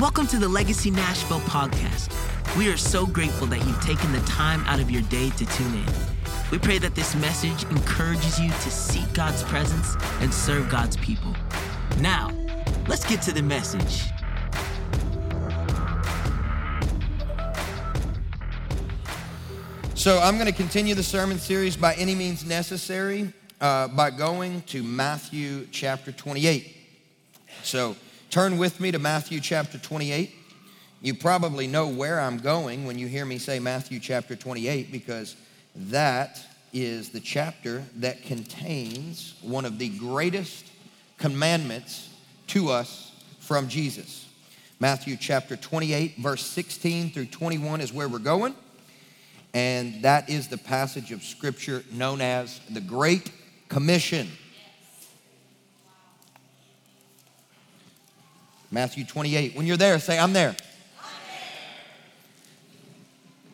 Welcome to the Legacy Nashville podcast. We are so grateful that you've taken the time out of your day to tune in. We pray that this message encourages you to seek God's presence and serve God's people. Now, let's get to the message. So, I'm going to continue the sermon series by any means necessary uh, by going to Matthew chapter 28. So, turn with me to Matthew chapter 28. You probably know where I'm going when you hear me say Matthew chapter 28 because that is the chapter that contains one of the greatest commandments to us from Jesus. Matthew chapter 28, verse 16 through 21 is where we're going. And that is the passage of scripture known as the Great Commission. Matthew 28. When you're there, say, I'm there.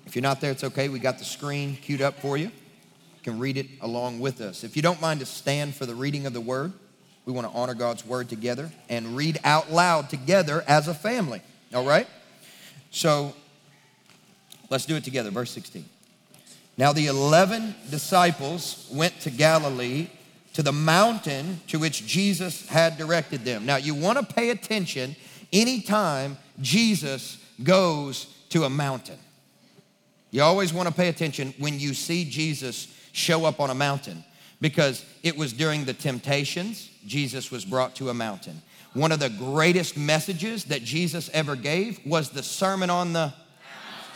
If you're not there, it's okay. We got the screen queued up for you. You can read it along with us. If you don't mind to stand for the reading of the word, we want to honor God's word together and read out loud together as a family. All right? So let's do it together. Verse 16. Now the 11 disciples went to Galilee to the mountain to which Jesus had directed them. Now you want to pay attention anytime Jesus goes to a mountain. You always want to pay attention when you see Jesus show up on a mountain because it was during the temptations Jesus was brought to a mountain. One of the greatest messages that Jesus ever gave was the Sermon on the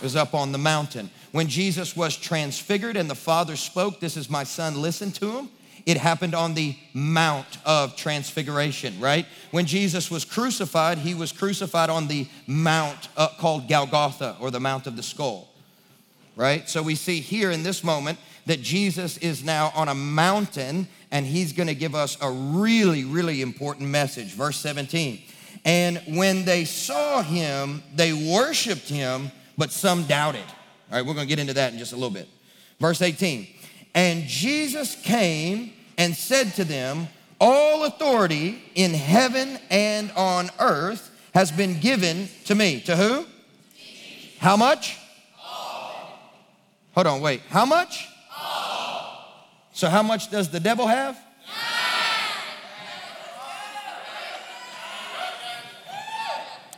was up on the mountain. When Jesus was transfigured and the Father spoke, This is my Son, listen to him. It happened on the Mount of Transfiguration, right? When Jesus was crucified, he was crucified on the Mount uh, called Golgotha or the Mount of the Skull, right? So we see here in this moment that Jesus is now on a mountain and he's gonna give us a really, really important message. Verse 17. And when they saw him, they worshiped him, but some doubted. All right, we're going to get into that in just a little bit. Verse 18. And Jesus came and said to them, All authority in heaven and on earth has been given to me. To who? How much? Hold on, wait. How much? All. So, how much does the devil have?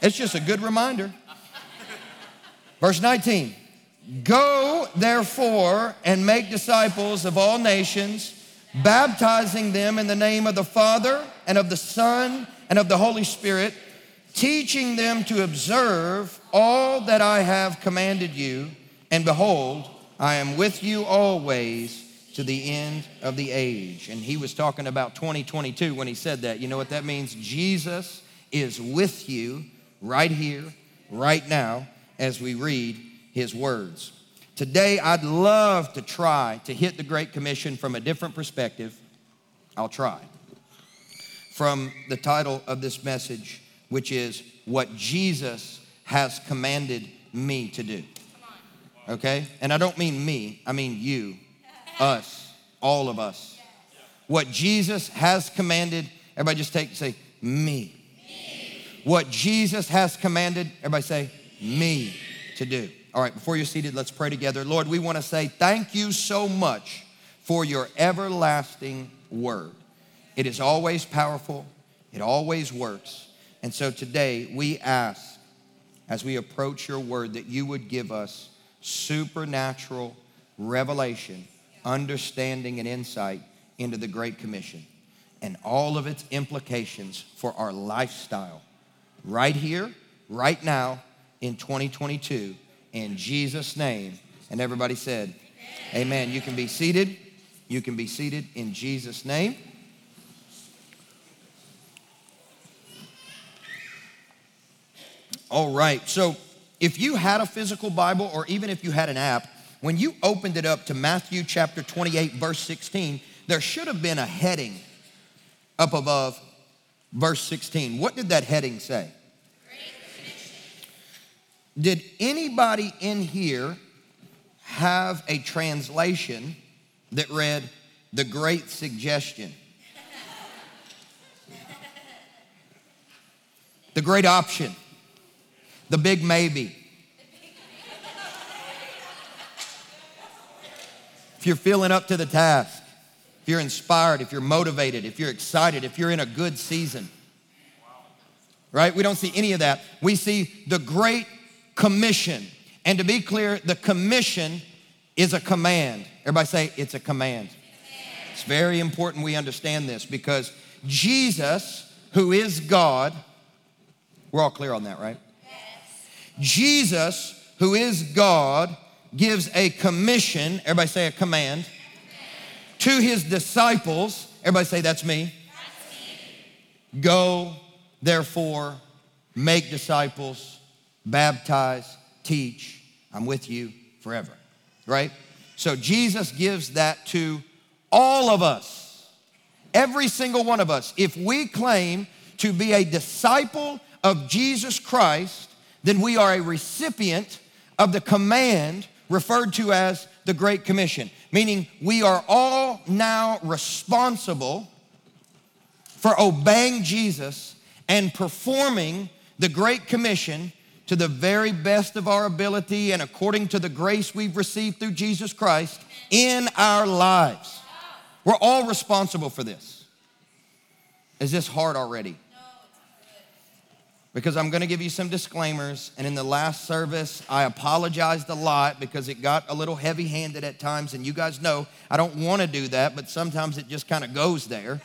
It's just a good reminder. Verse 19 Go therefore and make disciples of all nations, baptizing them in the name of the Father and of the Son and of the Holy Spirit, teaching them to observe all that I have commanded you. And behold, I am with you always to the end of the age. And he was talking about 2022 when he said that. You know what that means? Jesus is with you right here, right now, as we read his words. Today, I'd love to try to hit the Great Commission from a different perspective. I'll try. From the title of this message, which is What Jesus Has Commanded Me to Do. Okay? And I don't mean me, I mean you, us, all of us. What Jesus has commanded, everybody just take, say, me. me. What Jesus has commanded, everybody say, me to do. All right, before you're seated, let's pray together. Lord, we want to say thank you so much for your everlasting word. It is always powerful, it always works. And so today we ask, as we approach your word, that you would give us supernatural revelation, understanding, and insight into the Great Commission and all of its implications for our lifestyle right here, right now, in 2022 in Jesus' name. And everybody said, Amen. Amen. You can be seated. You can be seated in Jesus' name. All right. So if you had a physical Bible or even if you had an app, when you opened it up to Matthew chapter 28, verse 16, there should have been a heading up above verse 16. What did that heading say? Did anybody in here have a translation that read the great suggestion? The great option. the big maybe. if you're feeling up to the task, if you're inspired, if you're motivated, if you're excited, if you're in a good season, right? We don't see any of that. We see the Great Commission. And to be clear, the commission is a command. Everybody say, it's a command. It's very important we understand this because Jesus, who is God, we're all clear on that, right? Yes. Jesus, who is God, gives a commission, everybody say a command, to his disciples. Everybody say, that's me. That's me. Go, therefore, make disciples, baptize, teach. I'm with you forever, right? So Jesus gives that to all of us, every single one of us. If we claim to be a disciple of Jesus Christ, then we are a recipient of the command referred to as the Great Commission, meaning we are all now responsible for obeying Jesus and performing the Great Commission to the very best of our ability and according to the grace we've received through Jesus Christ in our lives. We're all responsible for this. Is this hard already? because I'm going to give you some disclaimers. And in the last service, I apologized a lot because it got a little heavy handed at times. And you guys know I don't want to do that, but sometimes it just kind of goes there.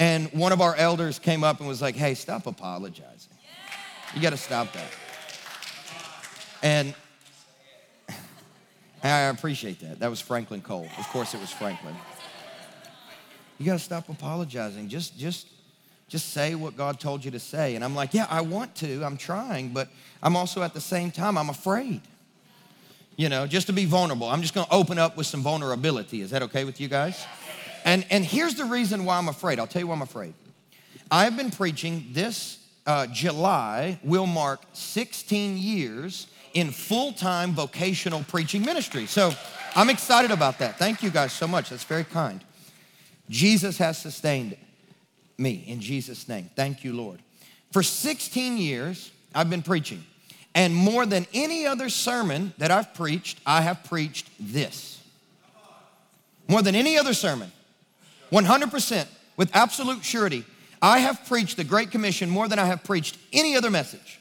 And one of our elders came up and was like, hey, stop apologizing. You got to stop that. And I appreciate that. That was Franklin Cole. Of course, it was Franklin. You got to stop apologizing. Just, just just say what God told you to say. And I'm like, yeah, I want to, I'm trying, but I'm also at the same time, I'm afraid. You know, just to be vulnerable. I'm just gonna open up with some vulnerability. Is that okay with you guys? And, and here's the reason why I'm afraid. I'll tell you why I'm afraid. I've been preaching this uh, July will mark 16 years in full time vocational preaching ministry. So I'm excited about that. Thank you guys so much. That's very kind. Jesus has sustained me in Jesus' name. Thank you, Lord. For 16 years, I've been preaching. And more than any other sermon that I've preached, I have preached this. More than any other sermon, 100% with absolute surety, I have preached the Great Commission more than I have preached any other message.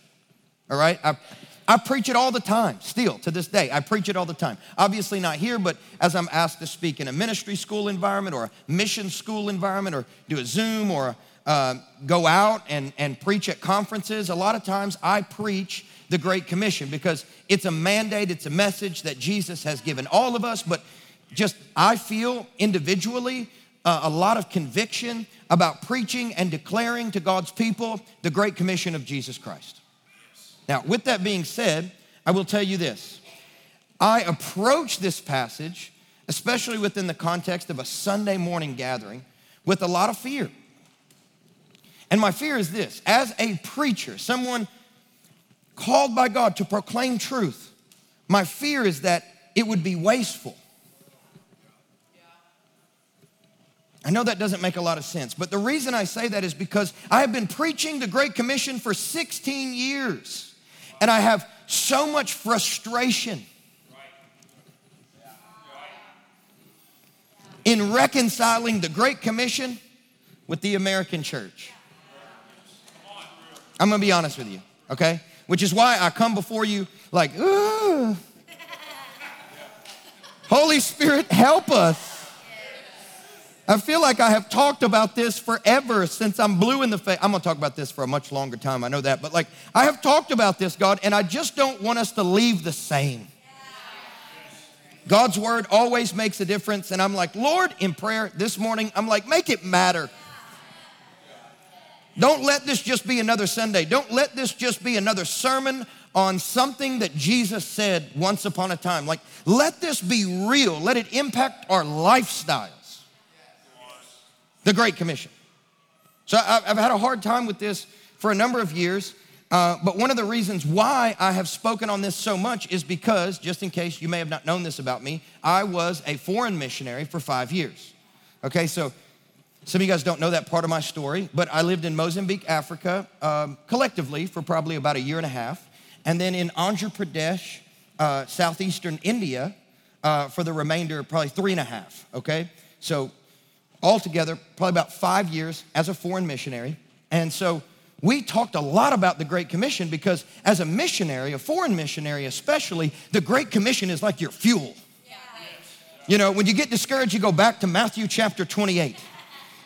All right? I, I preach it all the time, still to this day. I preach it all the time. Obviously, not here, but as I'm asked to speak in a ministry school environment or a mission school environment or do a Zoom or uh, go out and, and preach at conferences, a lot of times I preach the Great Commission because it's a mandate, it's a message that Jesus has given all of us, but just I feel individually uh, a lot of conviction about preaching and declaring to God's people the Great Commission of Jesus Christ. Now, with that being said, I will tell you this. I approach this passage, especially within the context of a Sunday morning gathering, with a lot of fear. And my fear is this as a preacher, someone called by God to proclaim truth, my fear is that it would be wasteful. Know that doesn't make a lot of sense, but the reason I say that is because I have been preaching the Great Commission for 16 years. And I have so much frustration in reconciling the Great Commission with the American church. I'm gonna be honest with you, okay? Which is why I come before you like, Ooh. Holy Spirit, help us. I feel like I have talked about this forever since I'm blue in the face. I'm gonna talk about this for a much longer time, I know that, but like I have talked about this, God, and I just don't want us to leave the same. God's word always makes a difference, and I'm like, Lord, in prayer this morning, I'm like, make it matter. Don't let this just be another Sunday. Don't let this just be another sermon on something that Jesus said once upon a time. Like, let this be real. Let it impact our lifestyle the Great Commission. So I've had a hard time with this for a number of years. Uh, but one of the reasons why I have spoken on this so much is because, just in case you may have not known this about me, I was a foreign missionary for five years. Okay, so Some of you guys don't know that part of my story, but I lived in Mozambique, Africa, um, collectively for probably about a year and a half, and then in Andhra Pradesh, uh, southeastern India, uh, for the remainder, probably three and a half, okay? So altogether, probably about five years as a foreign missionary. And so we talked a lot about the Great Commission because as a missionary, a foreign missionary especially, the Great Commission is like your fuel. You know, when you get discouraged, you go back to Matthew chapter 28.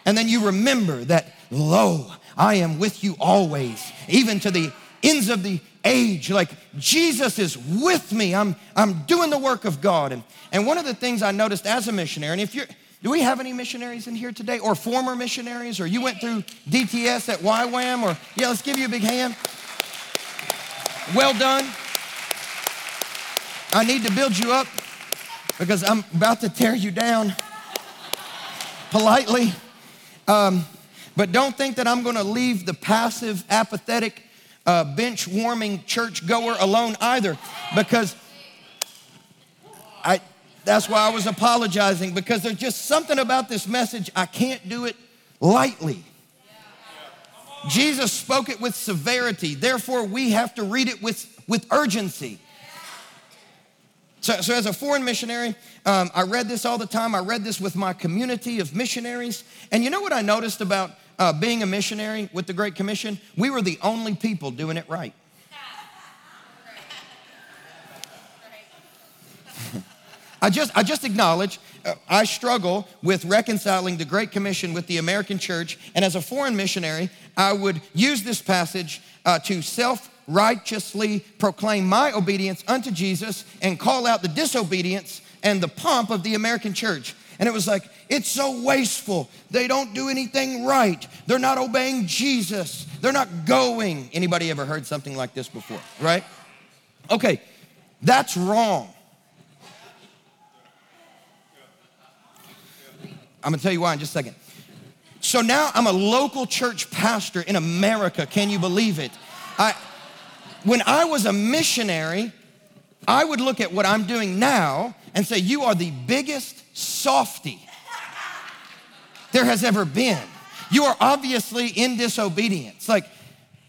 And then you remember that, lo, I am with you always, even to the ends of the age. Like Jesus is with me. I'm, I'm doing the work of God. And, and one of the things I noticed as a missionary, and if you're, do we have any missionaries in here today or former missionaries or you went through DTS at YWAM or, yeah, let's give you a big hand. Well done. I need to build you up because I'm about to tear you down politely. Um, but don't think that I'm going to leave the passive, apathetic, uh, bench warming church goer alone either, because I. That's why I was apologizing because there's just something about this message. I can't do it lightly. Jesus spoke it with severity. Therefore, we have to read it with, with urgency. So, so, as a foreign missionary, um, I read this all the time. I read this with my community of missionaries. And you know what I noticed about uh, being a missionary with the Great Commission? We were the only people doing it right. I just, I just acknowledge uh, I struggle with reconciling the Great Commission with the American church. And as a foreign missionary, I would use this passage uh, to self righteously proclaim my obedience unto Jesus and call out the disobedience and the pomp of the American church. And it was like, it's so wasteful. They don't do anything right. They're not obeying Jesus. They're not going. Anybody ever heard something like this before, right? Okay, that's wrong. I'm gonna tell you why in just a second. So now I'm a local church pastor in America. Can you believe it? I, when I was a missionary, I would look at what I'm doing now and say, You are the biggest softy there has ever been. You are obviously in disobedience. Like,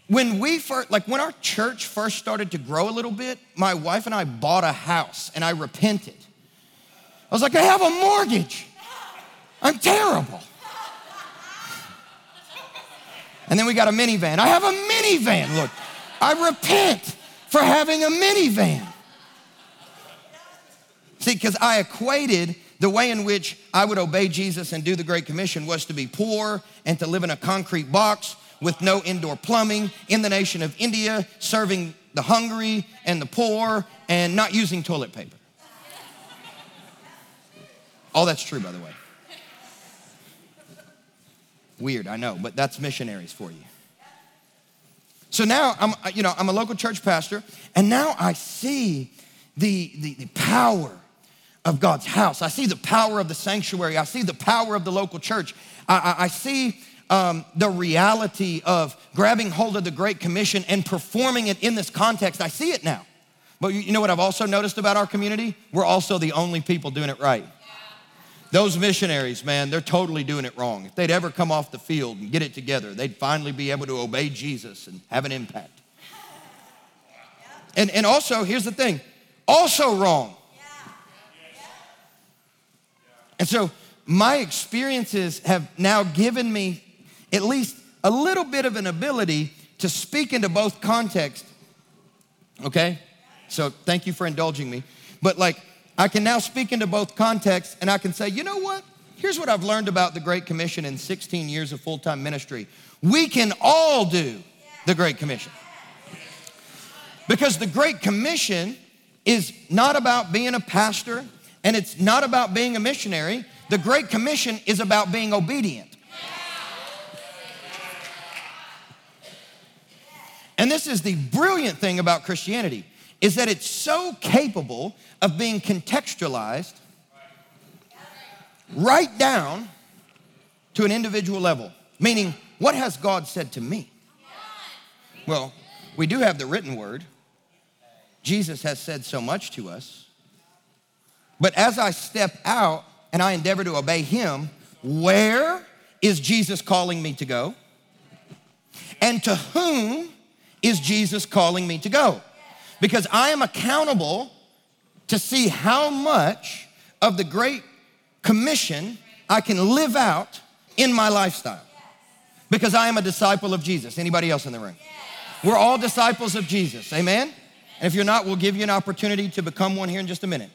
when we first, like when our church first started to grow a little bit, my wife and I bought a house and I repented. I was like, I have a mortgage. I'm terrible. And then we got a minivan. I have a minivan. Look, I repent for having a minivan. See, because I equated the way in which I would obey Jesus and do the Great Commission was to be poor and to live in a concrete box with no indoor plumbing in the nation of India, serving the hungry and the poor and not using toilet paper. All that's true, by the way. Weird, I know, but that's missionaries for you. So now I'm, you know, I'm a local church pastor, and now I see the, the, the power of God's house. I see the power of the sanctuary. I see the power of the local church. I, I, I see um, the reality of grabbing hold of the Great Commission and performing it in this context. I see it now. But you know what I've also noticed about our community? We're also the only people doing it right. Those missionaries, man, they're totally doing it wrong. If they'd ever come off the field and get it together, they'd finally be able to obey Jesus and have an impact. And, and also, here's the thing also wrong. And so, my experiences have now given me at least a little bit of an ability to speak into both contexts. Okay? So, thank you for indulging me. But, like, I can now speak into both contexts and I can say, you know what? Here's what I've learned about the Great Commission in 16 years of full time ministry. We can all do the Great Commission. Because the Great Commission is not about being a pastor and it's not about being a missionary. The Great Commission is about being obedient. And this is the brilliant thing about Christianity is that it's so capable of being contextualized right down to an individual level. Meaning, what has God said to me? Well, we do have the written word. Jesus has said so much to us. But as I step out and I endeavor to obey him, where is Jesus calling me to go? And to whom is Jesus calling me to go? Because I am accountable to see how much of the Great Commission I can live out in my lifestyle. Because I am a disciple of Jesus. Anybody else in the room? We're all disciples of Jesus. Amen? And if you're not, we'll give you an opportunity to become one here in just a minute.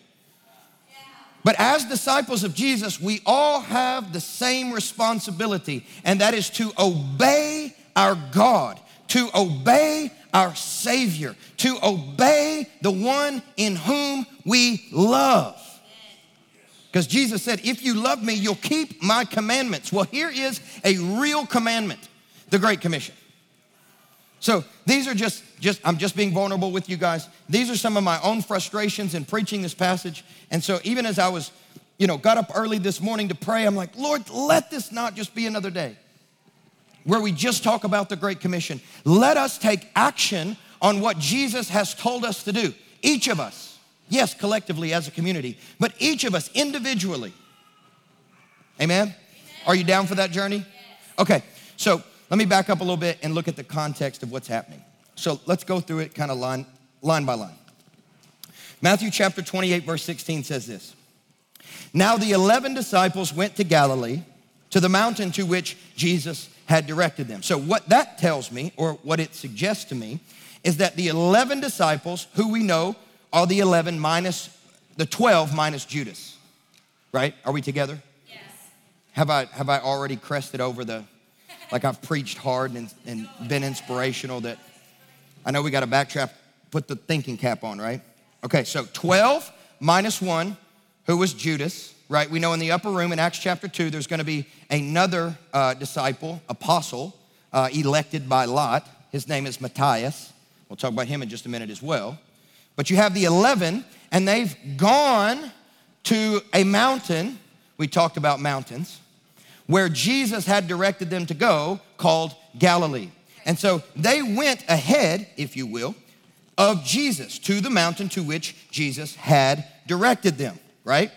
But as disciples of Jesus, we all have the same responsibility, and that is to obey our God, to obey our Savior, to obey the one in whom we love. Because Jesus said, If you love me, you'll keep my commandments. Well, here is a real commandment the Great Commission. So these are just, just, I'm just being vulnerable with you guys. These are some of my own frustrations in preaching this passage. And so even as I was, you know, got up early this morning to pray, I'm like, Lord, let this not just be another day where we just talk about the Great Commission. Let us take action on what Jesus has told us to do. Each of us, yes, collectively as a community, but each of us individually. Amen? Amen. Are you down for that journey? Yes. Okay, so let me back up a little bit and look at the context of what's happening. So let's go through it kind of line, line by line. Matthew chapter 28, verse 16 says this Now the 11 disciples went to Galilee, to the mountain to which Jesus had directed them. So, what that tells me, or what it suggests to me, is that the 11 disciples, who we know are the 11 minus the 12 minus Judas, right? Are we together? Yes. Have I, have I already crested over the like I've preached hard and, and been inspirational that I know we got to backtrack, put the thinking cap on, right? Okay, so 12 minus one, who was Judas, right? We know in the upper room in Acts chapter 2, there's going to be another uh, disciple, apostle, uh, elected by Lot. His name is Matthias. We'll talk about him in just a minute as well. But you have the 11, and they've gone to a mountain. We talked about mountains where Jesus had directed them to go called Galilee. And so they went ahead, if you will, of Jesus to the mountain to which Jesus had directed them, right?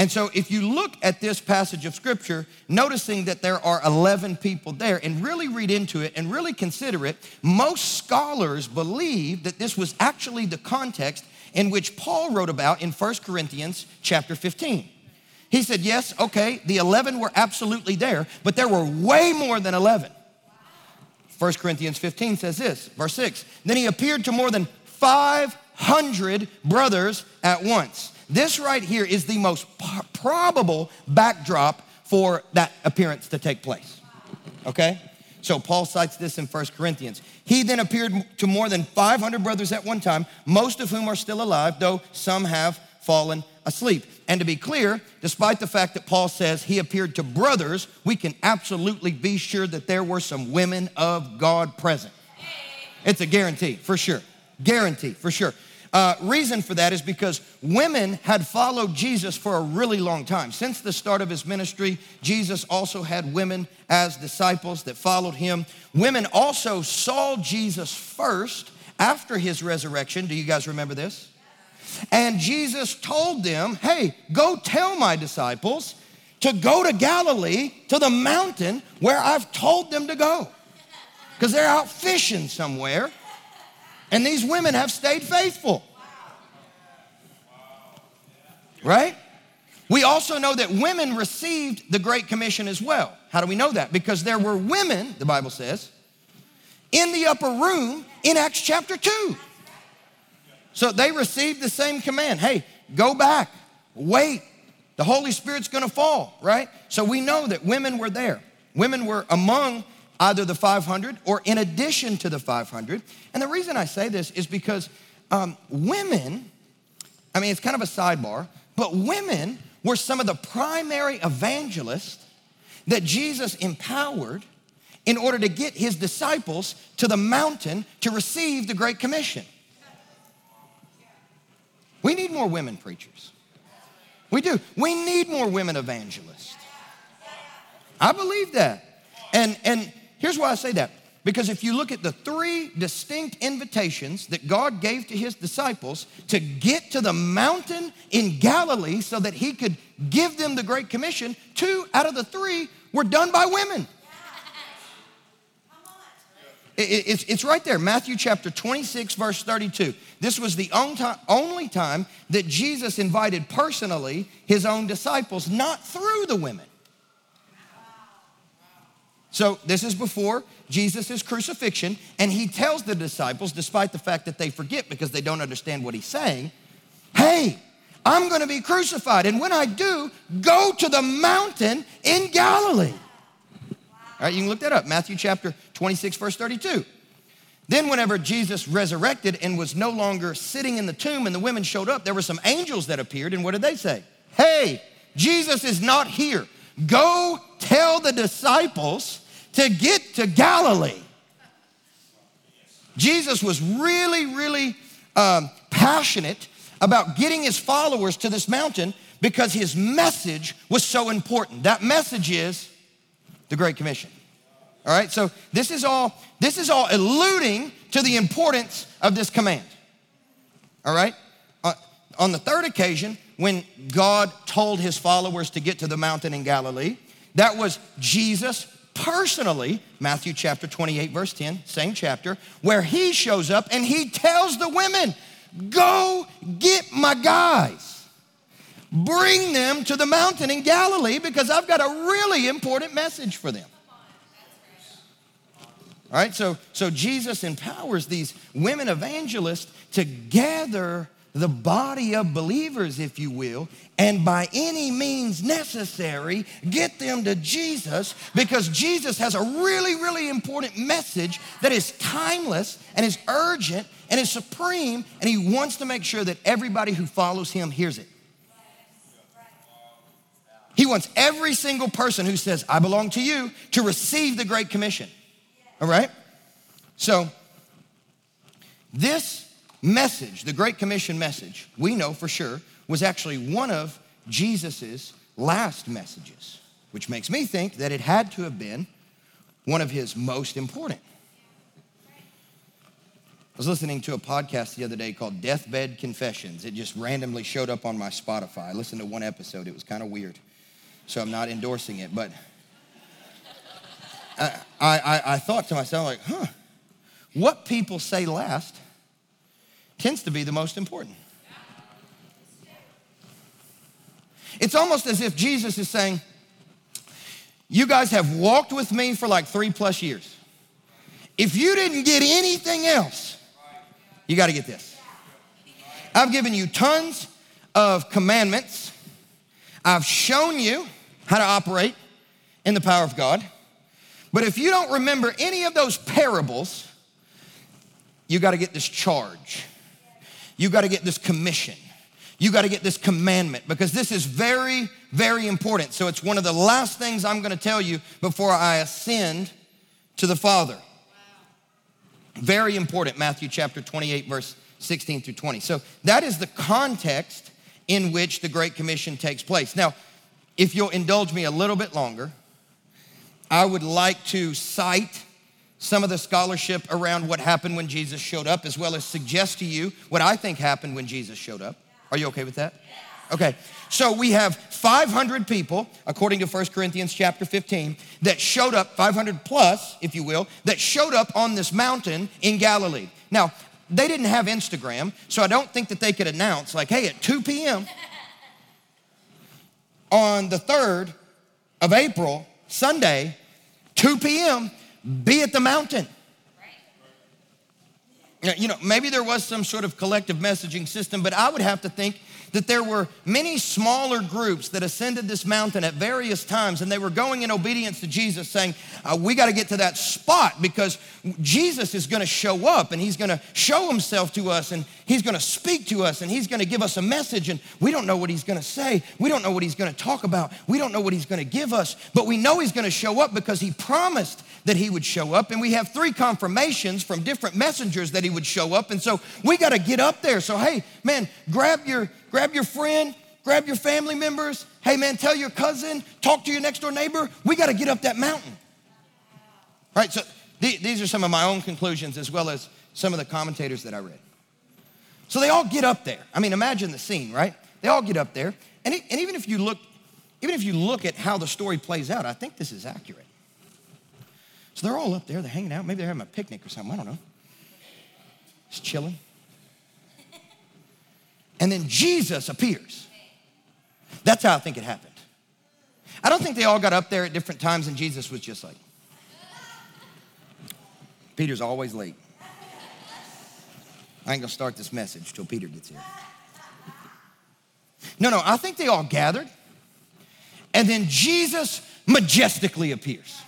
And so if you look at this passage of scripture, noticing that there are 11 people there and really read into it and really consider it, most scholars believe that this was actually the context in which Paul wrote about in 1 Corinthians chapter 15. He said, Yes, okay, the 11 were absolutely there, but there were way more than 11. 1 Corinthians 15 says this, verse 6 Then he appeared to more than 500 brothers at once. This right here is the most probable backdrop for that appearance to take place. Okay? So Paul cites this in 1 Corinthians. He then appeared to more than 500 brothers at one time, most of whom are still alive, though some have fallen asleep. And to be clear, despite the fact that Paul says he appeared to brothers, we can absolutely be sure that there were some women of God present. It's a guarantee, for sure. Guarantee, for sure. Uh, reason for that is because women had followed Jesus for a really long time. Since the start of his ministry, Jesus also had women as disciples that followed him. Women also saw Jesus first after his resurrection. Do you guys remember this? And Jesus told them, hey, go tell my disciples to go to Galilee, to the mountain where I've told them to go. Because they're out fishing somewhere. And these women have stayed faithful. Right? We also know that women received the Great Commission as well. How do we know that? Because there were women, the Bible says, in the upper room in Acts chapter 2. So they received the same command hey, go back, wait. The Holy Spirit's gonna fall, right? So we know that women were there. Women were among either the 500 or in addition to the 500. And the reason I say this is because um, women, I mean, it's kind of a sidebar, but women were some of the primary evangelists that Jesus empowered in order to get his disciples to the mountain to receive the Great Commission. We need more women preachers. We do. We need more women evangelists. I believe that. And, and here's why I say that. Because if you look at the three distinct invitations that God gave to his disciples to get to the mountain in Galilee so that he could give them the Great Commission, two out of the three were done by women. It's right there, Matthew chapter 26, verse 32. This was the only time that Jesus invited personally his own disciples, not through the women. So, this is before Jesus' crucifixion, and he tells the disciples, despite the fact that they forget because they don't understand what he's saying, hey, I'm gonna be crucified, and when I do, go to the mountain in Galilee. All right, you can look that up, Matthew chapter 26, verse 32. Then, whenever Jesus resurrected and was no longer sitting in the tomb and the women showed up, there were some angels that appeared, and what did they say? Hey, Jesus is not here. Go tell the disciples to get to Galilee. Jesus was really, really um, passionate about getting his followers to this mountain because his message was so important. That message is the Great Commission. All right, so this is all this is all alluding to the importance of this command. All right, uh, on the third occasion, when God told his followers to get to the mountain in Galilee, that was Jesus personally, Matthew chapter 28, verse 10, same chapter, where he shows up and he tells the women, Go get my guys. Bring them to the mountain in Galilee because I've got a really important message for them. All right, so, so Jesus empowers these women evangelists to gather the body of believers, if you will, and by any means necessary, get them to Jesus because Jesus has a really, really important message that is timeless and is urgent and is supreme, and he wants to make sure that everybody who follows him hears it. He wants every single person who says, I belong to you, to receive the Great Commission. All right? So, this message, the Great Commission message, we know for sure, was actually one of Jesus's last messages, which makes me think that it had to have been one of his most important. I was listening to a podcast the other day called Deathbed Confessions. It just randomly showed up on my Spotify. I listened to one episode, it was kind of weird. So I'm not endorsing it, but I, I, I thought to myself, like, huh, what people say last tends to be the most important. It's almost as if Jesus is saying, You guys have walked with me for like three plus years. If you didn't get anything else, you got to get this. I've given you tons of commandments. I've shown you how to operate in the power of God. But if you don't remember any of those parables, you got to get this charge. You got to get this commission. You got to get this commandment because this is very, very important. So it's one of the last things I'm going to tell you before I ascend to the Father. Very important, Matthew chapter 28, verse 16 through 20. So that is the context in which the Great Commission takes place. Now, if you'll indulge me a little bit longer, I would like to cite some of the scholarship around what happened when Jesus showed up, as well as suggest to you what I think happened when Jesus showed up. Are you okay with that? Okay, so we have 500 people, according to 1 Corinthians chapter 15, that showed up, 500 plus, if you will, that showed up on this mountain in Galilee. Now, they didn't have Instagram, so I don't think that they could announce, like, hey, at 2 p.m. on the 3rd of April, Sunday, 2 p.m., be at the mountain. You know, maybe there was some sort of collective messaging system, but I would have to think that there were many smaller groups that ascended this mountain at various times, and they were going in obedience to Jesus, saying, uh, We got to get to that spot because Jesus is going to show up and he's going to show himself to us and he's going to speak to us and he's going to give us a message, and we don't know what he's going to say. We don't know what he's going to talk about. We don't know what he's going to give us, but we know he's going to show up because he promised that he would show up. And we have three confirmations from different messengers that he would show up. And so we got to get up there. So, hey, man, grab your grab your friend, grab your family members. Hey, man, tell your cousin, talk to your next door neighbor. We got to get up that mountain. Right? So These are some of my own conclusions as well as some of the commentators that I read. So they all get up there. I mean, imagine the scene, right? They all get up there. And, it, and even if you look, even if you look at how the story plays out, I think this is accurate. So they're all up there, they're hanging out. Maybe they're having a picnic or something, I don't know. Just chilling. And then Jesus appears. That's how I think it happened. I don't think they all got up there at different times and Jesus was just like, Peter's always late. I ain't gonna start this message till Peter gets here. No, no, I think they all gathered, and then Jesus majestically appears.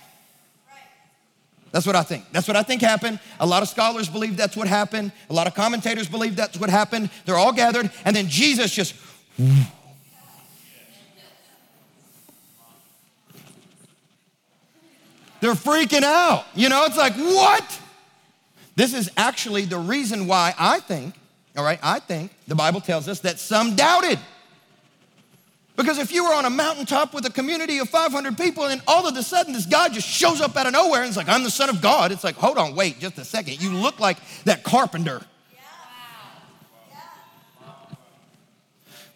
That's what I think. That's what I think happened. A lot of scholars believe that's what happened. A lot of commentators believe that's what happened. They're all gathered, and then Jesus just. They're freaking out. You know, it's like, what? This is actually the reason why I think, all right, I think the Bible tells us that some doubted. Because if you were on a mountaintop with a community of 500 people and all of a sudden this guy just shows up out of nowhere and it's like, I'm the son of God, it's like, hold on, wait just a second. You look like that carpenter.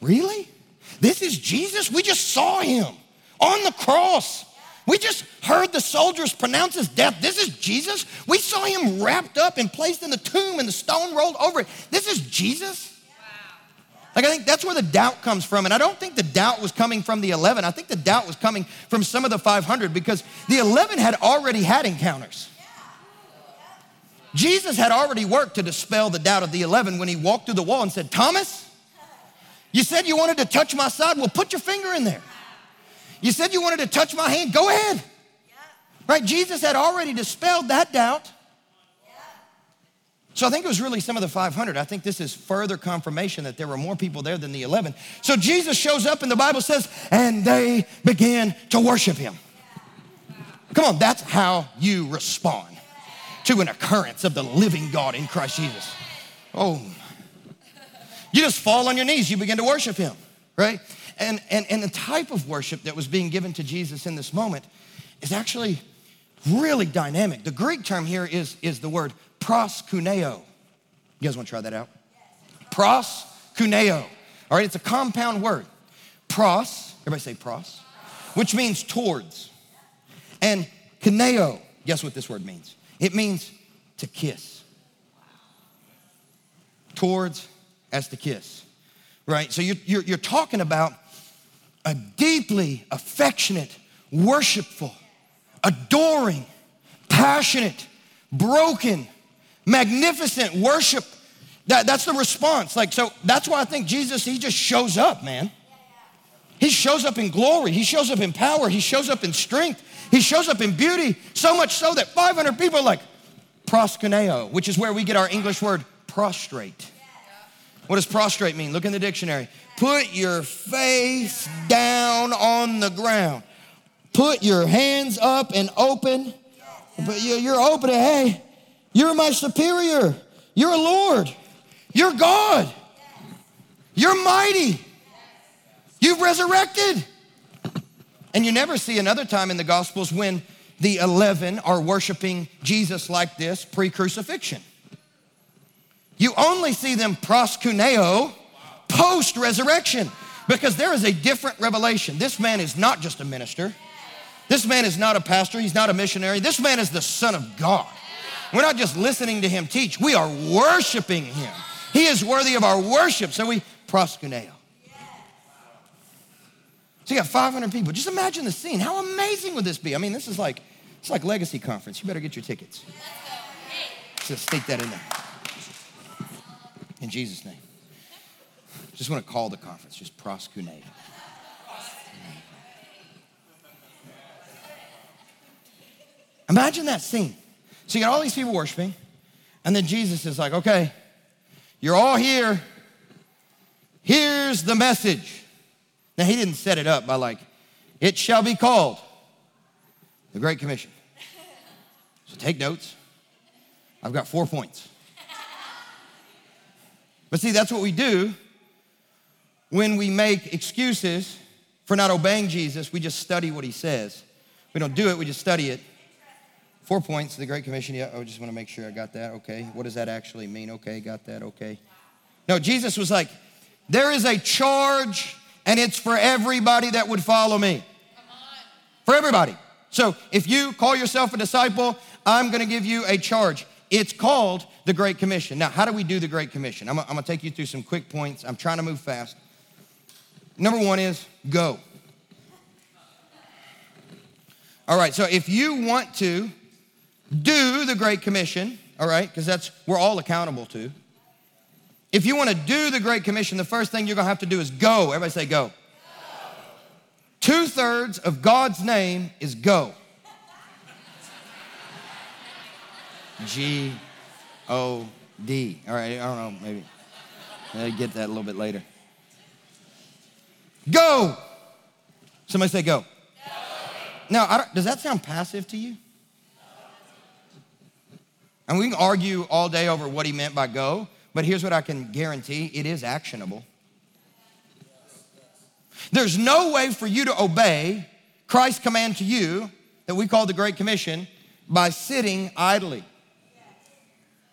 Really? This is Jesus? We just saw him on the cross. We just heard the soldiers pronounce his death. This is Jesus. We saw him wrapped up and placed in the tomb and the stone rolled over it. This is Jesus. Like, I think that's where the doubt comes from. And I don't think the doubt was coming from the 11. I think the doubt was coming from some of the 500 because the 11 had already had encounters. Jesus had already worked to dispel the doubt of the 11 when he walked through the wall and said, Thomas, you said you wanted to touch my side? Well, put your finger in there. You said you wanted to touch my hand? Go ahead. Right? Jesus had already dispelled that doubt. So I think it was really some of the 500. I think this is further confirmation that there were more people there than the 11. So Jesus shows up and the Bible says, and they began to worship him. Come on, that's how you respond to an occurrence of the living God in Christ Jesus. Oh, you just fall on your knees, you begin to worship him, right? And, and, and the type of worship that was being given to Jesus in this moment is actually really dynamic. The Greek term here is, is the word proskuneo. You guys want to try that out? Proskuneo. All right, it's a compound word. Pros, everybody say pros, which means towards. And kuneo, guess what this word means? It means to kiss. Towards as to kiss, right? So you're, you're, you're talking about a deeply affectionate, worshipful, adoring, passionate, broken, magnificent worship. That, that's the response. Like, so that's why I think Jesus, he just shows up, man. He shows up in glory. He shows up in power. He shows up in strength. He shows up in beauty, so much so that 500 people are like, proskuneo, which is where we get our English word prostrate. What does prostrate mean? Look in the dictionary. Put your face down on the ground. Put your hands up and open. But you're open. Hey, you're my superior. You're a Lord. You're God. You're mighty. You've resurrected. And you never see another time in the Gospels when the 11 are worshiping Jesus like this pre crucifixion. You only see them proskuneo post resurrection because there is a different revelation. This man is not just a minister, this man is not a pastor, he's not a missionary. This man is the Son of God. We're not just listening to him teach, we are worshiping him. He is worthy of our worship, so we proskuneo. So you got 500 people. Just imagine the scene. How amazing would this be? I mean, this is like it's like Legacy Conference. You better get your tickets. Just stick that in there. In Jesus' name. Just want to call the conference, just proskuneo. Imagine that scene. So you got all these people worshiping, and then Jesus is like, okay, you're all here. Here's the message. Now, he didn't set it up by like, it shall be called the Great Commission. So take notes. I've got four points. But see, that's what we do when we make excuses for not obeying Jesus. We just study what he says. We don't do it, we just study it Four points, the Great Commission. Yeah, I just want to make sure I got that. Okay. What does that actually mean? Okay, got that. Okay. No, Jesus was like, there is a charge, and it's for everybody that would follow me. For everybody. So if you call yourself a disciple, I'm going to give you a charge. It's called the Great Commission. Now, how do we do the Great Commission? I'm, I'm going to take you through some quick points. I'm trying to move fast. Number one is go. All right, so if you want to do the Great Commission, all right, because that's we're all accountable to. If you want to do the Great Commission, the first thing you're to have to do is go. Everybody say go. go. Two thirds of God's name is go. G O D. All right, I don't know, maybe. I'll get that a little bit later. Go. Somebody say go. go. Now, does that sound passive to you? And we can argue all day over what he meant by go, but here's what I can guarantee it is actionable. There's no way for you to obey Christ's command to you that we call the Great Commission by sitting idly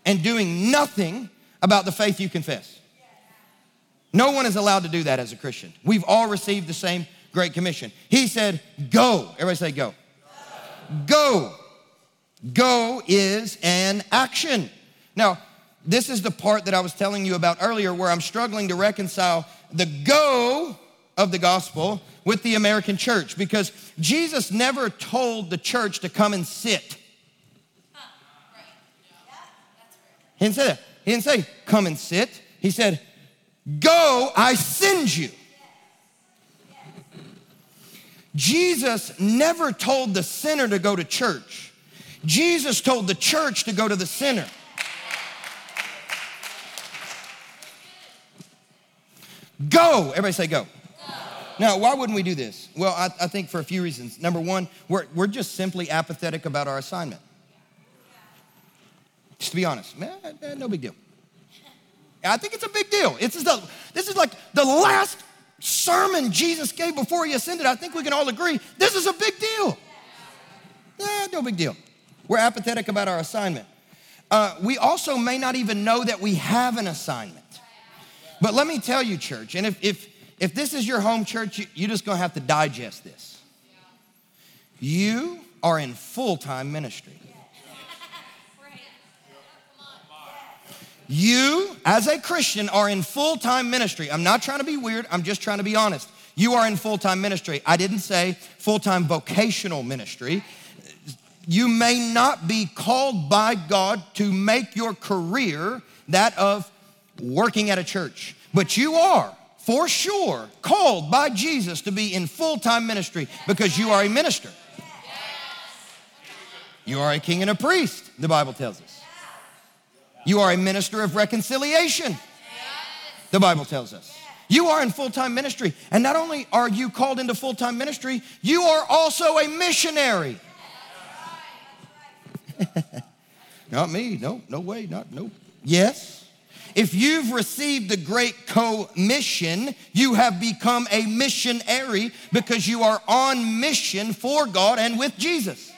and doing nothing about the faith you confess. No one is allowed to do that as a Christian. We've all received the same Great Commission. He said, Go. Everybody say, Go. Go. Go is an action. Now, this is the part that I was telling you about earlier where I'm struggling to reconcile the go of the gospel with the American church because Jesus never told the church to come and sit. He didn't say that. He didn't say, come and sit. He said, go, I send you. Jesus never told the sinner to go to church. Jesus told the church to go to the sinner. Go. Everybody say go. go. Now, why wouldn't we do this? Well, I, I, think for a few reasons. Number one, we're, we're just simply apathetic about our assignment. Just to be honest, man, no big deal. I think it's a big deal. It's the, this is like the last sermon Jesus gave before he ascended. I think we can all agree this is a big deal. Yeah, no big deal. We're apathetic about our assignment. Uh, we also may not even know that we have an assignment. But let me tell you, church, and if, if, if this is your home church, you, you're just gonna have to digest this. You are in full time ministry. You, as a Christian, are in full time ministry. I'm not trying to be weird, I'm just trying to be honest. You are in full time ministry. I didn't say full time vocational ministry you may not be called by God to make your career that of working at a church, but you are for sure called by Jesus to be in full time ministry because you are a minister. You are a king and a priest, the Bible tells us. You are a minister of reconciliation, the Bible tells us. You are in full time ministry. And not only are you called into full time ministry, you are also a missionary. Not me. No, no way. Not, nope. Yes. If you've received the Great Commission, you have become a missionary because you are on mission for God and with Jesus.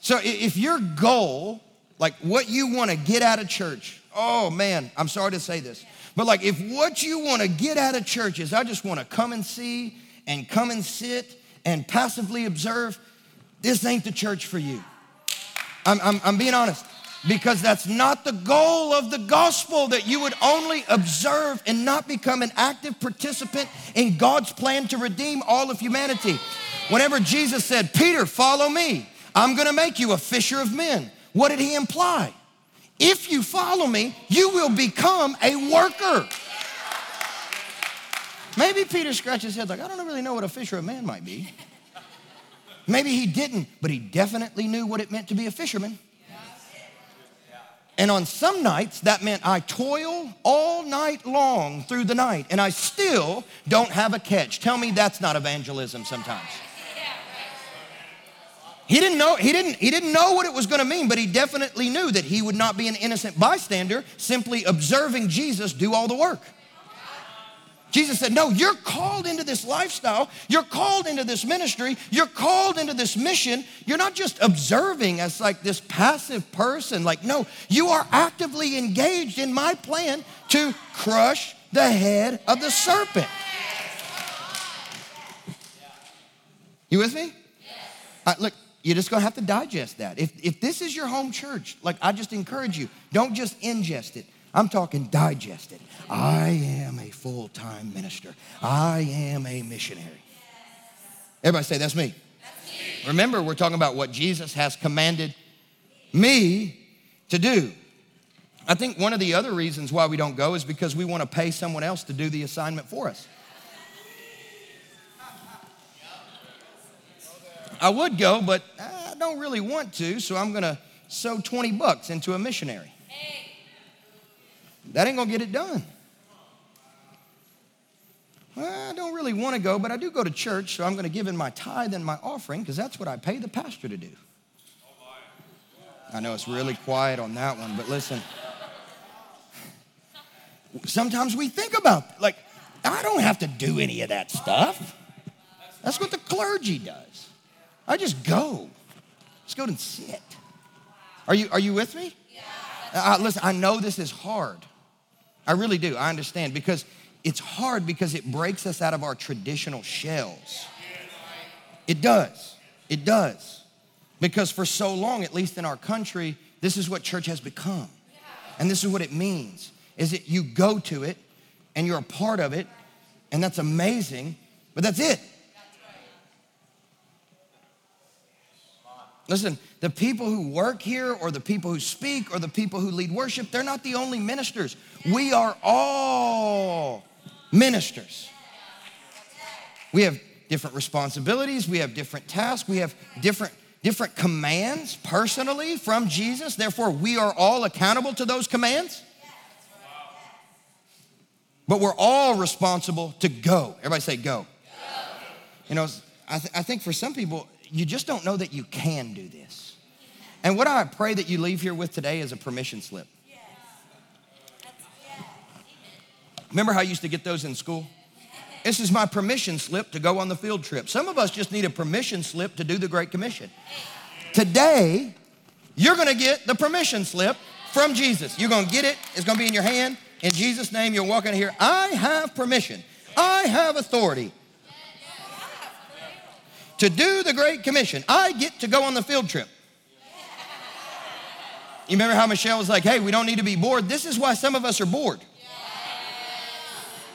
So if your goal, like what you want to get out of church, oh man, I'm sorry to say this, but like if what you want to get out of church is I just want to come and see and come and sit and passively observe, this ain't the church for you. I'm, I'm, I'm being honest because that's not the goal of the gospel that you would only observe and not become an active participant in God's plan to redeem all of humanity. Whenever Jesus said, Peter, follow me, I'm gonna make you a fisher of men. What did he imply? If you follow me, you will become a worker. Maybe Peter scratches his head like, I don't really know what a fisher of man might be. Maybe he didn't, but he definitely knew what it meant to be a fisherman. And on some nights, that meant I toil all night long through the night and I still don't have a catch. Tell me that's not evangelism sometimes. He didn't know, he didn't, he didn't know what it was going to mean, but he definitely knew that he would not be an innocent bystander simply observing Jesus do all the work. Jesus said, No, you're called into this lifestyle. You're called into this ministry. You're called into this mission. You're not just observing as like this passive person. Like, no, you are actively engaged in my plan to crush the head of the serpent. You with me? Uh, look, you're just gonna have to digest that. If, if this is your home church, like I just encourage you, don't just ingest it. I'm talking digest it. I am a full time minister, I am a missionary. Everybody say, That's me. That's me. Remember, we're talking about what Jesus has commanded me to do. I think one of the other reasons why we don't go is because we want to pay someone else to do the assignment for us. I would go, but I don't really want to, so I'm going to sow 20 bucks into a missionary. That ain't going to get it done. Well, I don't really want to go, but I do go to church, so I'm going to give in my tithe and my offering because that's what I pay the pastor to do. I know it's really quiet on that one, but listen. Sometimes we think about, like, I don't have to do any of that stuff. That's what the clergy does. I just go. Just go and sit. Are you, are you with me? Uh, listen, I know this is hard. I really do. I understand because it's hard because it breaks us out of our traditional shells. It does. It does. Because for so long, at least in our country, this is what church has become. And this is what it means is that you go to it and you're a part of it and that's amazing, but that's it. Listen, the people who work here, or the people who speak, or the people who lead worship, they're not the only ministers. We are all ministers. We have different responsibilities, we have different tasks, we have different different commands personally from Jesus. Therefore, we are all accountable to those commands. But we're all responsible to go. Everybody say go. go. You know, I, th- I think for some people, you just don't know that you can do this. And what I pray that you leave here with today is a permission slip. Remember how I used to get those in school? This is my permission slip to go on the field trip. Some of us just need a permission slip to do the Great Commission. Today, you're gonna get the permission slip from Jesus. You're gonna get it, it's gonna be in your hand. In Jesus' name, you're walking here. I have permission, I have authority to do the Great Commission. I get to go on the field trip. You remember how Michelle was like, hey, we don't need to be bored? This is why some of us are bored.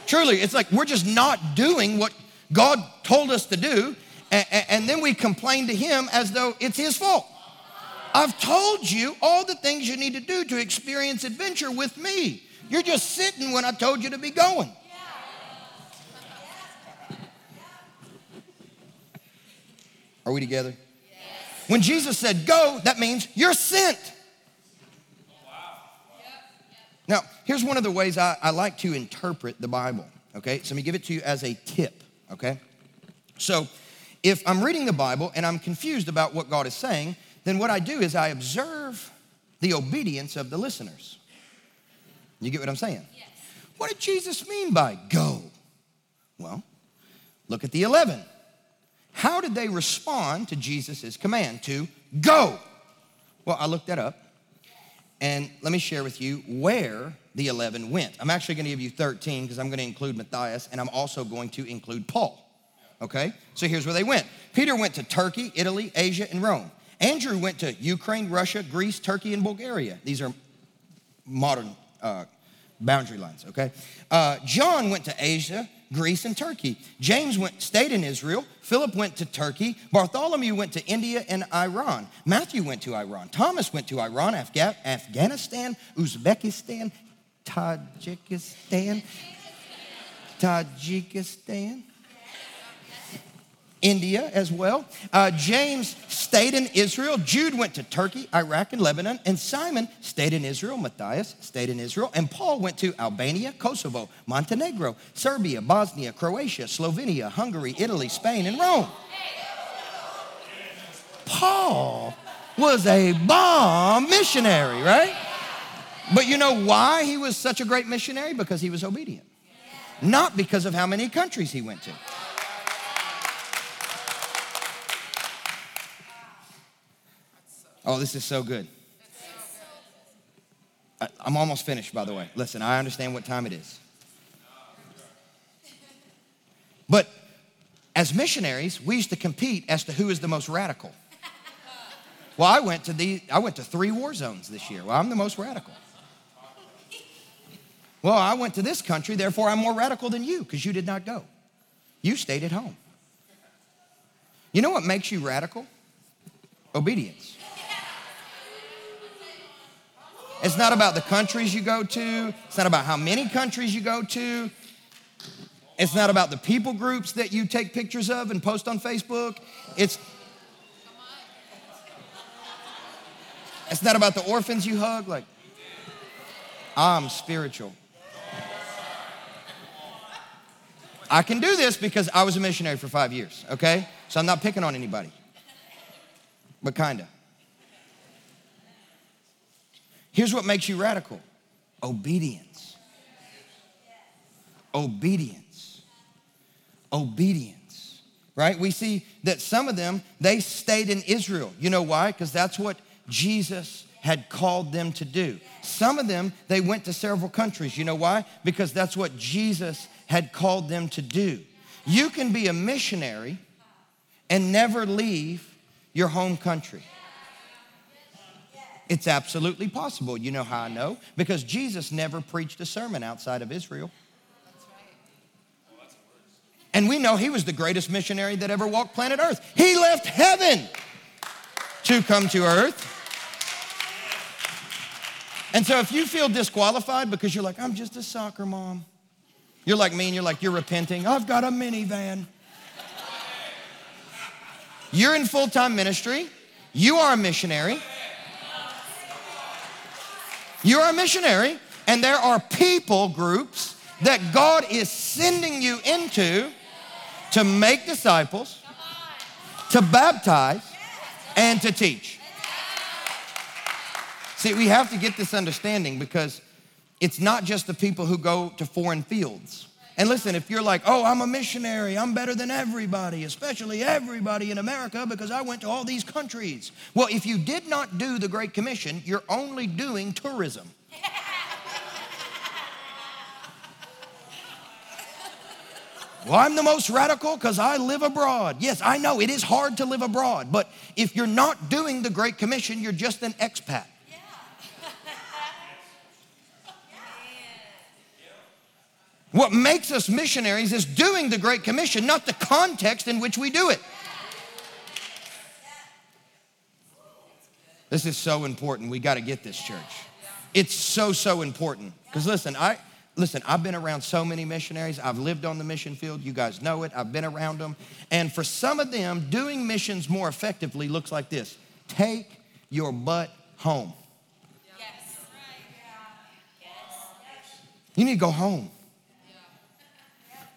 Truly, it's like we're just not doing what God told us to do, and, and then we complain to Him as though it's His fault. I've told you all the things you need to do to experience adventure with me. You're just sitting when I told you to be going. Are we together? Yes. When Jesus said go, that means you're sent. Wow. Now, here's one of the ways I, I like to interpret the Bible, okay? So let me give it to you as a tip, okay? So if I'm reading the Bible and I'm confused about what God is saying, then what I do is I observe the obedience of the listeners. You get what I'm saying? Yes. What did Jesus mean by go? Well, look at the 11. How did they respond to Jesus' command to go? Well, I looked that up. And let me share with you where the 11 went. I'm actually going to give you 13 because I'm going to include Matthias and I'm also going to include Paul. Okay? So here's where they went Peter went to Turkey, Italy, Asia, and Rome. Andrew went to Ukraine, Russia, Greece, Turkey, and Bulgaria. These are modern uh, boundary lines, okay? Uh, John went to Asia, Greece, and Turkey. James went, stayed in Israel. Philip went to Turkey. Bartholomew went to India and Iran. Matthew went to Iran. Thomas went to Iran, Afga- Afghanistan, Uzbekistan, Tajikistan, Tajikistan. India as well. Uh, James stayed in Israel. Jude went to Turkey, Iraq, and Lebanon. And Simon stayed in Israel. Matthias stayed in Israel. And Paul went to Albania, Kosovo, Montenegro, Serbia, Bosnia, Croatia, Slovenia, Hungary, Italy, Spain, and Rome. Paul was a bomb missionary, right? But you know why he was such a great missionary? Because he was obedient. not because of how many countries he went to. Oh, this is so good. I'm almost finished, by the way. Listen, I understand what time it is. But as missionaries, we used to compete as to who is the most radical. Well, I went to the I went to three war zones this year. Well, I'm the most radical. Well, I went to this country, therefore I'm more radical than you because you did not go. You stayed at home. You know what makes you radical? Obedience. It's not about the countries you go to. It's not about how many countries you go to. It's not about the people groups that you take pictures of and post on Facebook. It's It's not about the orphans you hug like I'm spiritual. I can do this because I was a missionary for 5 years, okay? So I'm not picking on anybody. But kinda. Here's what makes you radical obedience. Obedience. Obedience. Right? We see that some of them, they stayed in Israel. You know why? Because that's what Jesus had called them to do. Some of them, they went to several countries. You know why? Because that's what Jesus had called them to do. You can be a missionary and never leave your home country. It's absolutely possible. You know how I know? Because Jesus never preached a sermon outside of Israel. And we know he was the greatest missionary that ever walked planet Earth. He left heaven to come to earth. And so if you feel disqualified because you're like, I'm just a soccer mom, you're like me and you're like, you're repenting, I've got a minivan. You're in full time ministry, you are a missionary. You are a missionary, and there are people groups that God is sending you into to make disciples, to baptize, and to teach. See, we have to get this understanding because it's not just the people who go to foreign fields. And listen, if you're like, oh, I'm a missionary, I'm better than everybody, especially everybody in America because I went to all these countries. Well, if you did not do the Great Commission, you're only doing tourism. Well, I'm the most radical because I live abroad. Yes, I know it is hard to live abroad, but if you're not doing the Great Commission, you're just an expat. What makes us missionaries is doing the Great Commission, not the context in which we do it. This is so important. We got to get this, church. It's so, so important. Because listen, I listen, I've been around so many missionaries. I've lived on the mission field. You guys know it. I've been around them. And for some of them, doing missions more effectively looks like this take your butt home. Yes. You need to go home.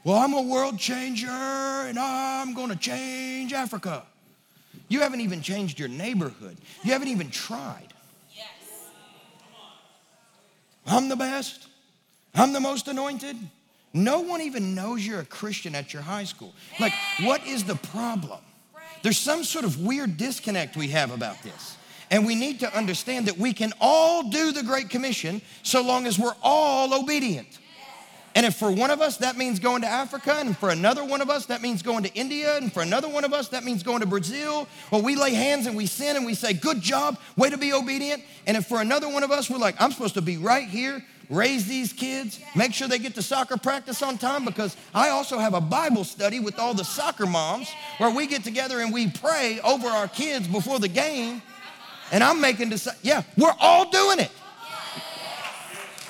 Well, I'm a world changer and I'm going to change Africa. You haven't even changed your neighborhood. You haven't even tried. Yes. I'm the best. I'm the most anointed. No one even knows you're a Christian at your high school. Like, what is the problem? There's some sort of weird disconnect we have about this. And we need to understand that we can all do the Great Commission so long as we're all obedient. And if for one of us that means going to Africa, and for another one of us that means going to India, and for another one of us that means going to Brazil, well, we lay hands and we sin and we say, Good job, way to be obedient. And if for another one of us we're like, I'm supposed to be right here, raise these kids, make sure they get to soccer practice on time, because I also have a Bible study with all the soccer moms where we get together and we pray over our kids before the game. And I'm making this, yeah, we're all doing it.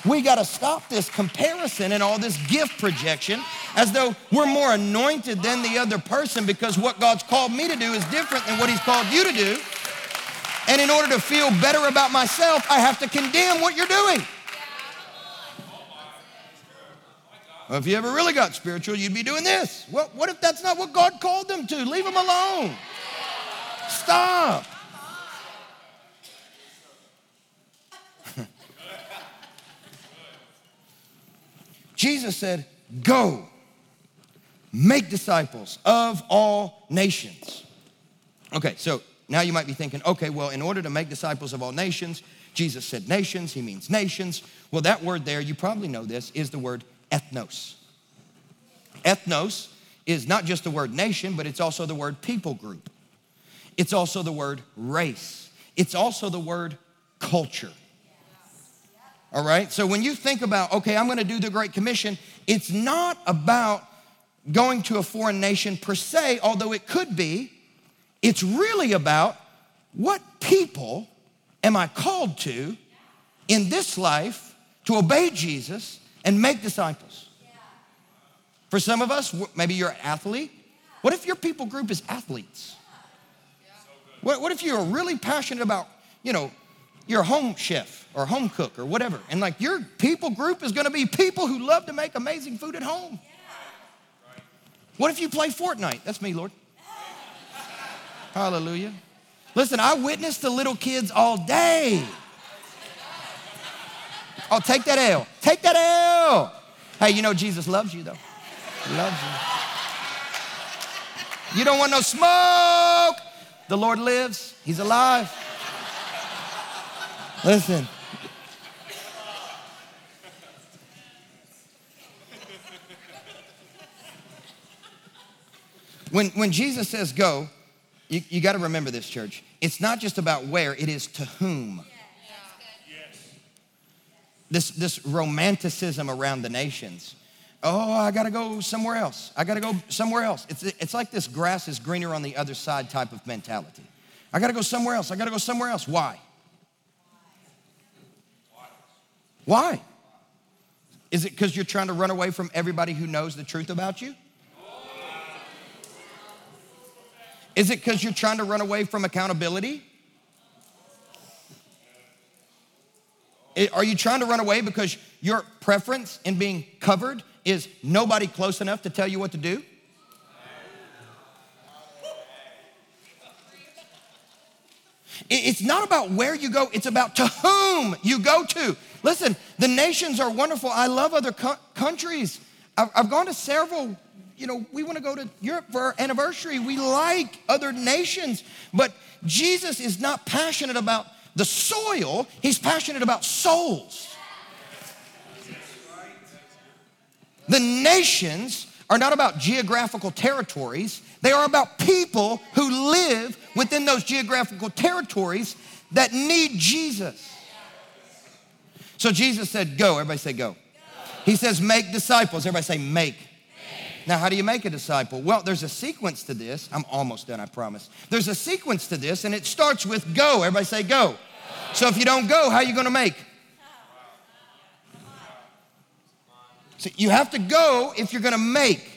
We got to stop this comparison and all this gift projection as though we're more anointed than the other person because what God's called me to do is different than what He's called you to do. And in order to feel better about myself, I have to condemn what you're doing. Well, if you ever really got spiritual, you'd be doing this. Well, what if that's not what God called them to? Leave them alone. Stop. Jesus said, Go, make disciples of all nations. Okay, so now you might be thinking, okay, well, in order to make disciples of all nations, Jesus said nations, he means nations. Well, that word there, you probably know this, is the word ethnos. Ethnos is not just the word nation, but it's also the word people group. It's also the word race. It's also the word culture. All right? So when you think about, okay, I'm gonna do the Great Commission, it's not about going to a foreign nation per se, although it could be. It's really about what people am I called to in this life to obey Jesus and make disciples. For some of us, maybe you're an athlete. What if your people group is athletes? What, what if you're really passionate about, you know, you're home chef or home cook or whatever, and like your people group is gonna be people who love to make amazing food at home? What if you play Fortnite? That's me, Lord. Hallelujah. Listen, I witnessed the little kids all day. Oh, take that L. Take that L. Hey, you know Jesus loves you though. He loves you. You don't want no smoke. The Lord lives. He's alive. Listen. When, when Jesus says go, you, you got to remember this, church. It's not just about where, it is to whom. This, this romanticism around the nations. Oh, I got to go somewhere else. I got to go somewhere else. It's, it's like this grass is greener on the other side type of mentality. I got to go somewhere else. I got to go somewhere else. Why? Why? Is it because you're trying to run away from everybody who knows the truth about you? Is it because you're trying to run away from accountability? Are you trying to run away because your preference in being covered is nobody close enough to tell you what to do? It's not about where you go, it's about to whom you go to. Listen, the nations are wonderful. I love other co- countries. I've, I've gone to several you know, we want to go to Europe for our anniversary. We like other nations, but Jesus is not passionate about the soil, he's passionate about souls. The nations are not about geographical territories, they are about people who live within those geographical territories that need Jesus. So Jesus said, Go. Everybody say, Go. go. He says, Make disciples. Everybody say, Make. Now, how do you make a disciple? Well, there's a sequence to this. I'm almost done, I promise. There's a sequence to this, and it starts with go. Everybody say go. go. So if you don't go, how are you going to make? So you have to go if you're going to make.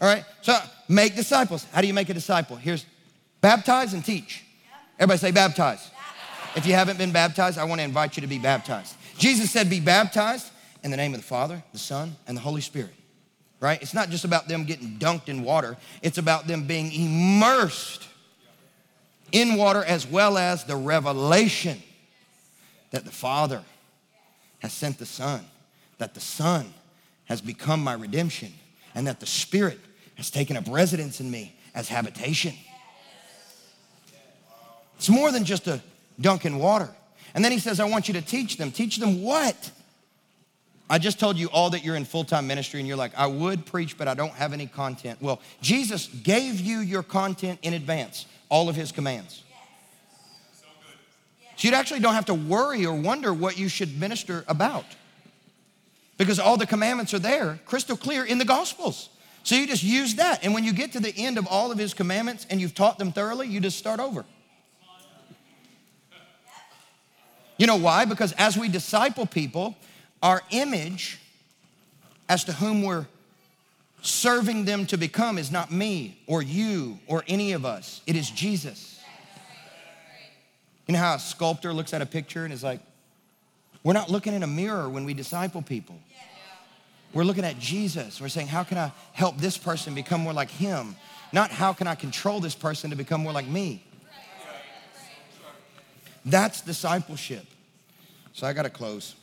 All right? So make disciples. How do you make a disciple? Here's baptize and teach. Everybody say baptize. If you haven't been baptized, I want to invite you to be baptized. Jesus said, Be baptized in the name of the Father, the Son, and the Holy Spirit right? It's not just about them getting dunked in water, it's about them being immersed in water as well as the revelation that the Father has sent the Son, that the Son has become my redemption, and that the Spirit has taken up residence in me as habitation. It's more than just a dunk in water. And then he says, I want you to teach them. Teach them what? I just told you all that you're in full time ministry and you're like, I would preach, but I don't have any content. Well, Jesus gave you your content in advance, all of his commands. So you actually don't have to worry or wonder what you should minister about because all the commandments are there, crystal clear in the Gospels. So you just use that. And when you get to the end of all of his commandments and you've taught them thoroughly, you just start over. You know why? Because as we disciple people, our image as to whom we're serving them to become is not me or you or any of us, it is Jesus. You know how a sculptor looks at a picture and is like, we're not looking in a mirror when we disciple people. We're looking at Jesus. We're saying, how can I help this person become more like him? Not how can I control this person to become more like me? That's discipleship. So I got to close.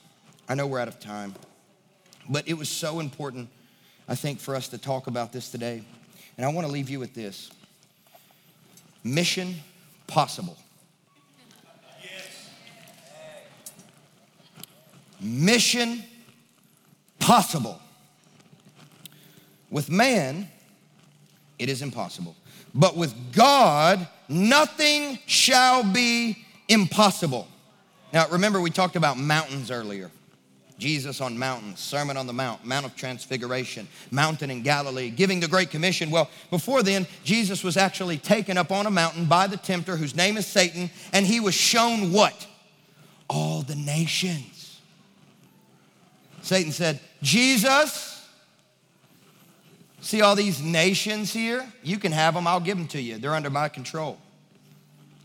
I know we're out of time. But it was so important, I think, for us to talk about this today. And I want to leave you with this mission possible. Mission possible. With man, it is impossible. But with God, nothing shall be impossible. Now, remember, we talked about mountains earlier. Jesus on mountains, Sermon on the Mount, Mount of Transfiguration, mountain in Galilee, giving the Great Commission. Well, before then, Jesus was actually taken up on a mountain by the tempter whose name is Satan, and he was shown what? All the nations. Satan said, Jesus, see all these nations here? You can have them, I'll give them to you. They're under my control.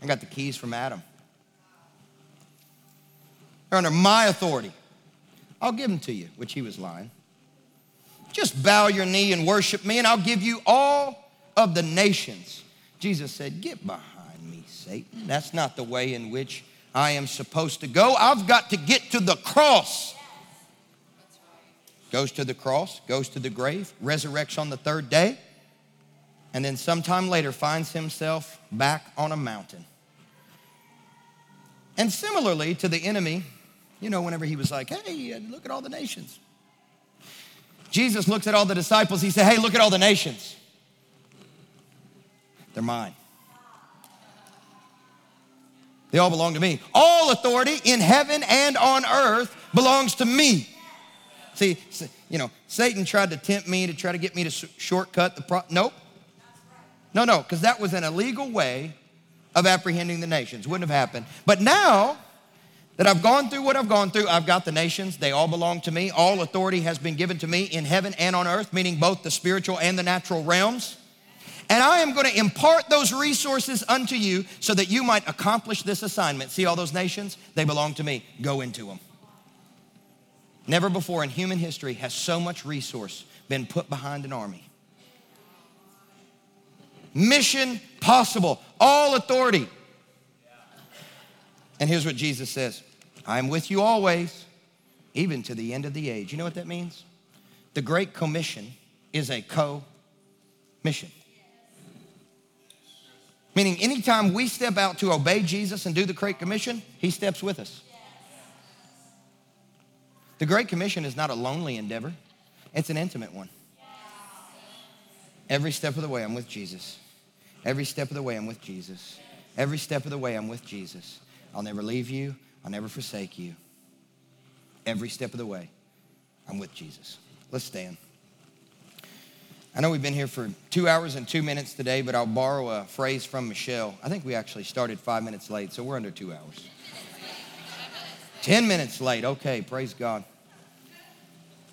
I got the keys from Adam. They're under my authority. I'll give them to you, which he was lying. Just bow your knee and worship me, and I'll give you all of the nations. Jesus said, Get behind me, Satan. That's not the way in which I am supposed to go. I've got to get to the cross. Goes to the cross, goes to the grave, resurrects on the third day, and then sometime later finds himself back on a mountain. And similarly to the enemy, you know, whenever he was like, hey, look at all the nations. Jesus looks at all the disciples. He said, hey, look at all the nations. They're mine. They all belong to me. All authority in heaven and on earth belongs to me. See, you know, Satan tried to tempt me to try to get me to shortcut the pro. Nope. No, no, because that was an illegal way of apprehending the nations. Wouldn't have happened. But now, that I've gone through what I've gone through. I've got the nations, they all belong to me. All authority has been given to me in heaven and on earth, meaning both the spiritual and the natural realms. And I am going to impart those resources unto you so that you might accomplish this assignment. See all those nations? They belong to me. Go into them. Never before in human history has so much resource been put behind an army. Mission possible, all authority. And here's what Jesus says I'm with you always, even to the end of the age. You know what that means? The Great Commission is a co mission. Meaning, anytime we step out to obey Jesus and do the Great Commission, He steps with us. The Great Commission is not a lonely endeavor, it's an intimate one. Every step of the way, I'm with Jesus. Every step of the way, I'm with Jesus. Every step of the way, I'm with Jesus. I'll never leave you. I'll never forsake you. Every step of the way, I'm with Jesus. Let's stand. I know we've been here for two hours and two minutes today, but I'll borrow a phrase from Michelle. I think we actually started five minutes late, so we're under two hours. Ten minutes late, okay, praise God.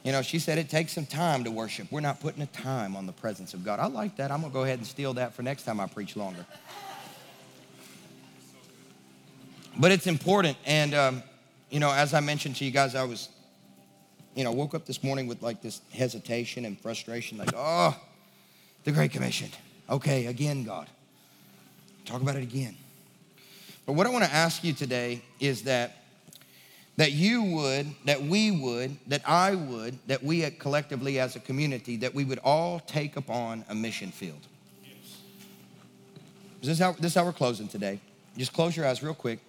You know, she said it takes some time to worship. We're not putting a time on the presence of God. I like that. I'm going to go ahead and steal that for next time I preach longer. But it's important. And, um, you know, as I mentioned to you guys, I was, you know, woke up this morning with like this hesitation and frustration, like, oh, the Great Commission. Okay, again, God. Talk about it again. But what I want to ask you today is that that you would, that we would, that I would, that we collectively as a community, that we would all take upon a mission field. Yes. This, is how, this is how we're closing today. Just close your eyes real quick.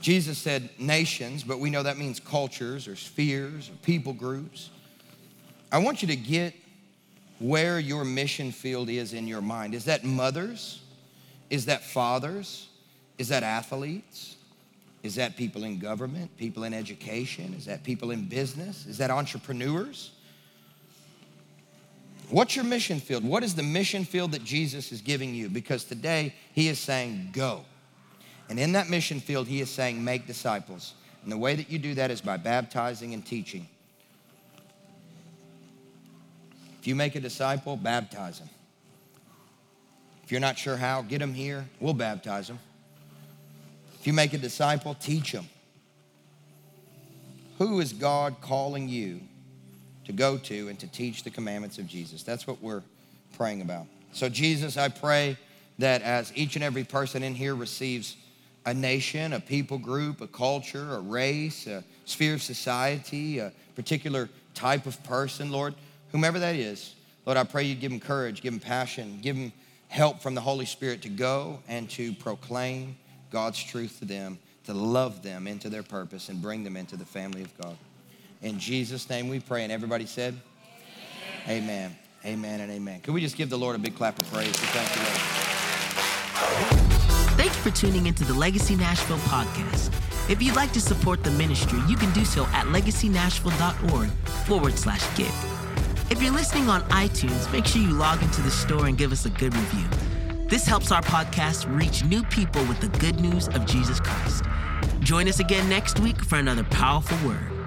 Jesus said nations, but we know that means cultures or spheres or people groups. I want you to get where your mission field is in your mind. Is that mothers? Is that fathers? Is that athletes? Is that people in government, people in education? Is that people in business? Is that entrepreneurs? What's your mission field? What is the mission field that Jesus is giving you? Because today he is saying, go. And in that mission field, he is saying, make disciples. And the way that you do that is by baptizing and teaching. If you make a disciple, baptize him. If you're not sure how, get him here. We'll baptize him. If you make a disciple, teach him. Who is God calling you to go to and to teach the commandments of Jesus? That's what we're praying about. So, Jesus, I pray that as each and every person in here receives a nation, a people group, a culture, a race, a sphere of society, a particular type of person, Lord, whomever that is, Lord, I pray you give them courage, give them passion, give them help from the Holy Spirit to go and to proclaim God's truth to them, to love them into their purpose and bring them into the family of God. In Jesus' name we pray. And everybody said, Amen. Amen, amen and amen. Could we just give the Lord a big clap of praise? Thank you, Lord. For tuning into the Legacy Nashville podcast. If you'd like to support the ministry, you can do so at legacynashville.org forward slash give. If you're listening on iTunes, make sure you log into the store and give us a good review. This helps our podcast reach new people with the good news of Jesus Christ. Join us again next week for another powerful word.